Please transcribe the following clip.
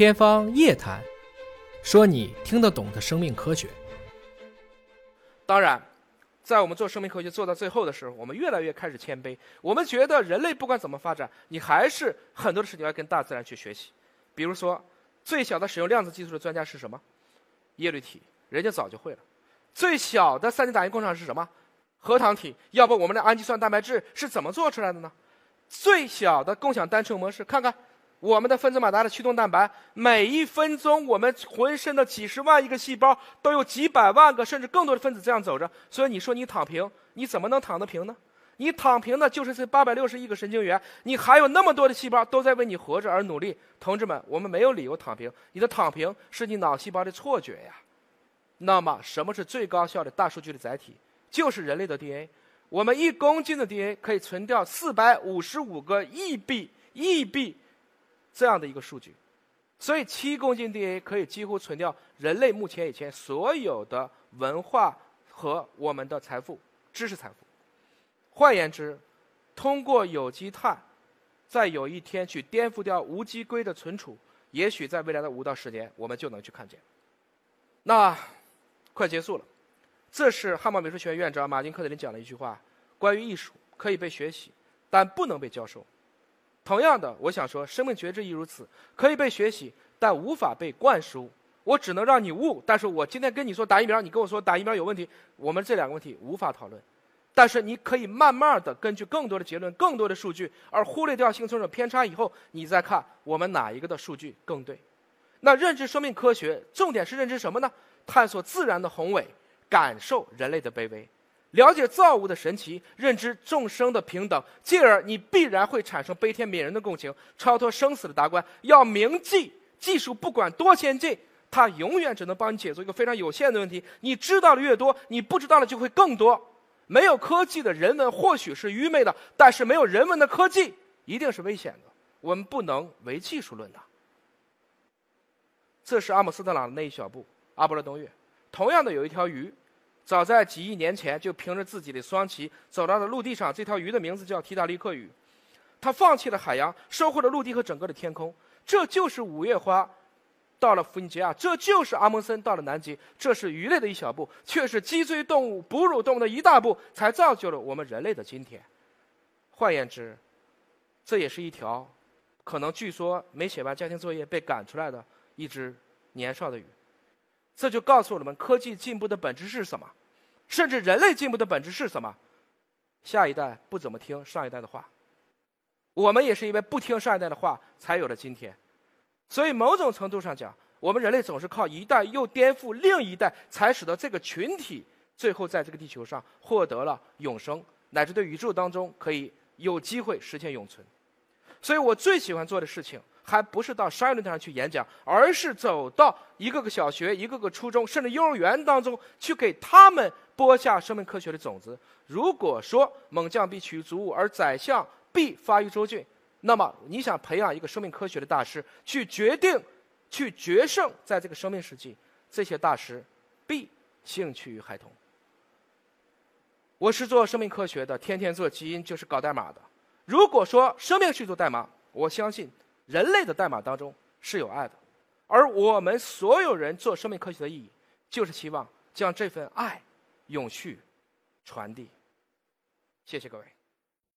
天方夜谭，说你听得懂的生命科学。当然，在我们做生命科学做到最后的时候，我们越来越开始谦卑。我们觉得人类不管怎么发展，你还是很多的事情要跟大自然去学习。比如说，最小的使用量子技术的专家是什么？叶绿体，人家早就会了。最小的三 D 打印工厂是什么？核糖体。要不我们的氨基酸蛋白质是怎么做出来的呢？最小的共享单车模式，看看。我们的分子马达的驱动蛋白，每一分钟我们浑身的几十万亿个细胞都有几百万个甚至更多的分子这样走着。所以你说你躺平，你怎么能躺得平呢？你躺平的就是这八百六十亿个神经元，你还有那么多的细胞都在为你活着而努力。同志们，我们没有理由躺平。你的躺平是你脑细胞的错觉呀。那么，什么是最高效的大数据的载体？就是人类的 DNA。我们一公斤的 DNA 可以存掉四百五十五个亿币亿币。这样的一个数据，所以七公斤 DNA 可以几乎存掉人类目前以前所有的文化和我们的财富、知识财富。换言之，通过有机碳，在有一天去颠覆掉无机硅的存储，也许在未来的五到十年，我们就能去看见。那快结束了，这是汉堡美术学院院长马丁科特林讲的一句话：关于艺术，可以被学习，但不能被教授。同样的，我想说，生命觉知亦如此，可以被学习，但无法被灌输。我只能让你悟，但是我今天跟你说打疫苗，你跟我说打疫苗有问题，我们这两个问题无法讨论。但是你可以慢慢的根据更多的结论、更多的数据，而忽略掉幸存者偏差以后，你再看我们哪一个的数据更对。那认知生命科学重点是认知什么呢？探索自然的宏伟，感受人类的卑微。了解造物的神奇，认知众生的平等，进而你必然会产生悲天悯人的共情，超脱生死的达观。要铭记，技术不管多先进，它永远只能帮你解决一个非常有限的问题。你知道的越多，你不知道的就会更多。没有科技的人文或许是愚昧的，但是没有人文的科技一定是危险的。我们不能唯技术论的。这是阿姆斯特朗的那一小步，阿波罗登月。同样的，有一条鱼。早在几亿年前，就凭着自己的双鳍走到了陆地上。这条鱼的名字叫提塔利克鱼，它放弃了海洋，收获了陆地和整个的天空。这就是五月花到了弗尼吉亚，这就是阿蒙森到了南极。这是鱼类的一小步，却是脊椎动物、哺乳动物的一大步，才造就了我们人类的今天。换言之，这也是一条可能据说没写完家庭作业被赶出来的一只年少的鱼。这就告诉我们，科技进步的本质是什么，甚至人类进步的本质是什么？下一代不怎么听上一代的话，我们也是因为不听上一代的话，才有了今天。所以，某种程度上讲，我们人类总是靠一代又颠覆另一代，才使得这个群体最后在这个地球上获得了永生，乃至对宇宙当中可以有机会实现永存。所以我最喜欢做的事情。还不是到商业论坛上去演讲，而是走到一个个小学、一个个初中，甚至幼儿园当中去，给他们播下生命科学的种子。如果说猛将必取于足物，而宰相必发于州郡，那么你想培养一个生命科学的大师，去决定、去决胜，在这个生命世纪，这些大师必兴趣于孩童。我是做生命科学的，天天做基因就是搞代码的。如果说生命是一座代码，我相信。人类的代码当中是有爱的，而我们所有人做生命科学的意义，就是希望将这份爱永续传递。谢谢各位。